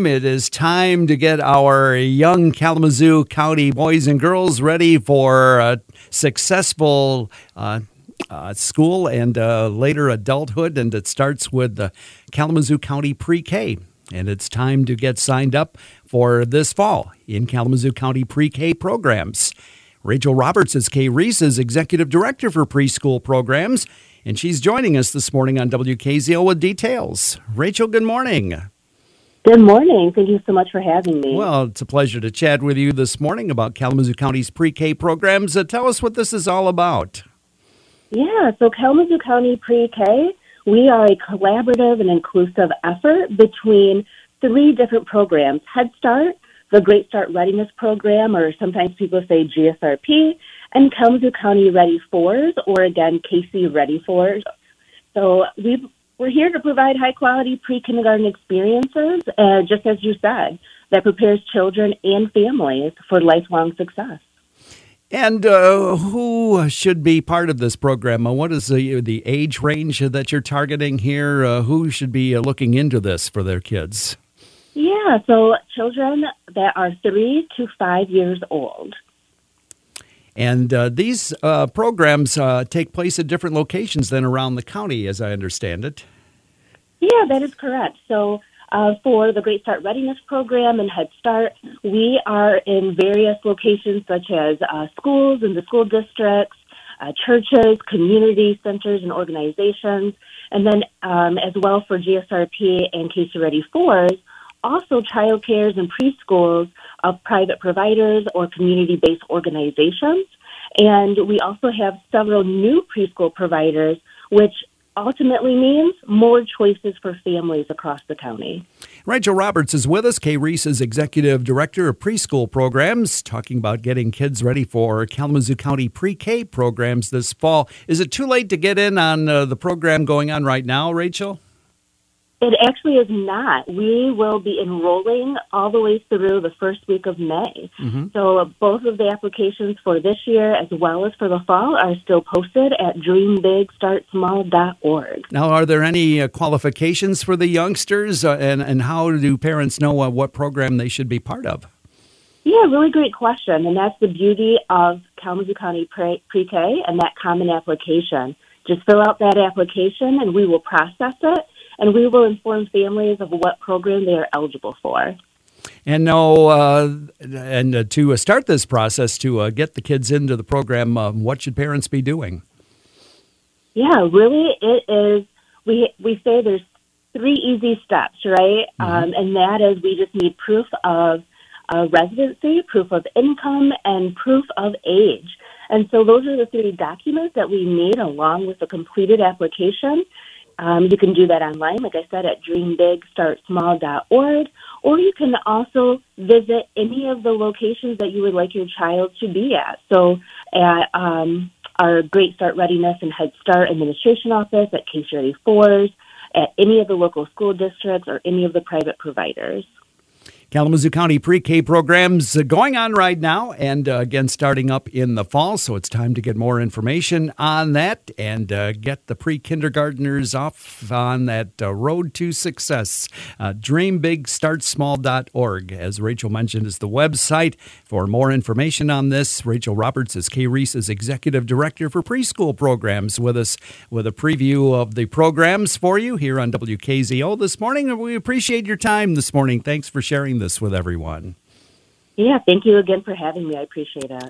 time. It is time to get our young Kalamazoo County boys and girls ready for a successful uh, uh, school and uh, later adulthood. And it starts with the Kalamazoo County Pre K. And it's time to get signed up for this fall in Kalamazoo County Pre K programs. Rachel Roberts is KRESA's Executive Director for Preschool Programs, and she's joining us this morning on WKZO with details. Rachel, good morning. Good morning. Thank you so much for having me. Well, it's a pleasure to chat with you this morning about Kalamazoo County's pre K programs. Uh, tell us what this is all about. Yeah, so Kalamazoo County Pre K, we are a collaborative and inclusive effort between three different programs Head Start, the Great Start Readiness Program, or sometimes people say GSRP, and Kalamazoo County Ready Fours, or again, KC Ready Fours. So we we're here to provide high quality pre kindergarten experiences, uh, just as you said, that prepares children and families for lifelong success. And uh, who should be part of this program? Uh, what is the, the age range that you're targeting here? Uh, who should be uh, looking into this for their kids? Yeah, so children that are three to five years old. And uh, these uh, programs uh, take place at different locations than around the county, as I understand it. Yeah, that is correct. So uh, for the Great Start Readiness Program and Head Start, we are in various locations such as uh, schools and the school districts, uh, churches, community centers, and organizations. And then um, as well for GSRP and KC Ready Fours, also child cares and preschools of private providers or community-based organizations. And we also have several new preschool providers, which ultimately means more choices for families across the county. Rachel Roberts is with us. KRESA is Executive Director of Preschool Programs, talking about getting kids ready for Kalamazoo County Pre K programs this fall. Is it too late to get in on uh, the program going on right now, Rachel? It actually is not. We will be enrolling all the way through the first week of May. Mm-hmm. So both of the applications for this year as well as for the fall are still posted at dreambigstartsmall.org. Now, are there any uh, qualifications for the youngsters, uh, and, and how do parents know uh, what program they should be part of? Yeah, really great question. And that's the beauty of Kalamazoo County Pre K and that common application. Just fill out that application and we will process it and we will inform families of what program they are eligible for. And no, uh, and uh, to start this process to uh, get the kids into the program, um, what should parents be doing? Yeah, really, it is. We we say there's three easy steps, right? Mm-hmm. Um, and that is we just need proof of uh, residency, proof of income, and proof of age. And so those are the three documents that we need along with the completed application. Um, you can do that online, like I said, at dreambigstartsmall.org, or you can also visit any of the locations that you would like your child to be at. So at um, our Great Start Readiness and Head Start Administration Office, at KC Ready Fours, at any of the local school districts, or any of the private providers. Kalamazoo County pre K programs going on right now and uh, again starting up in the fall. So it's time to get more information on that and uh, get the pre kindergartners off on that uh, road to success. Uh, DreamBigStartSmall.org, as Rachel mentioned, is the website. For more information on this, Rachel Roberts is KRESA's Executive Director for Preschool Programs with us with a preview of the programs for you here on WKZO this morning. We appreciate your time this morning. Thanks for sharing this with everyone. Yeah, thank you again for having me. I appreciate it.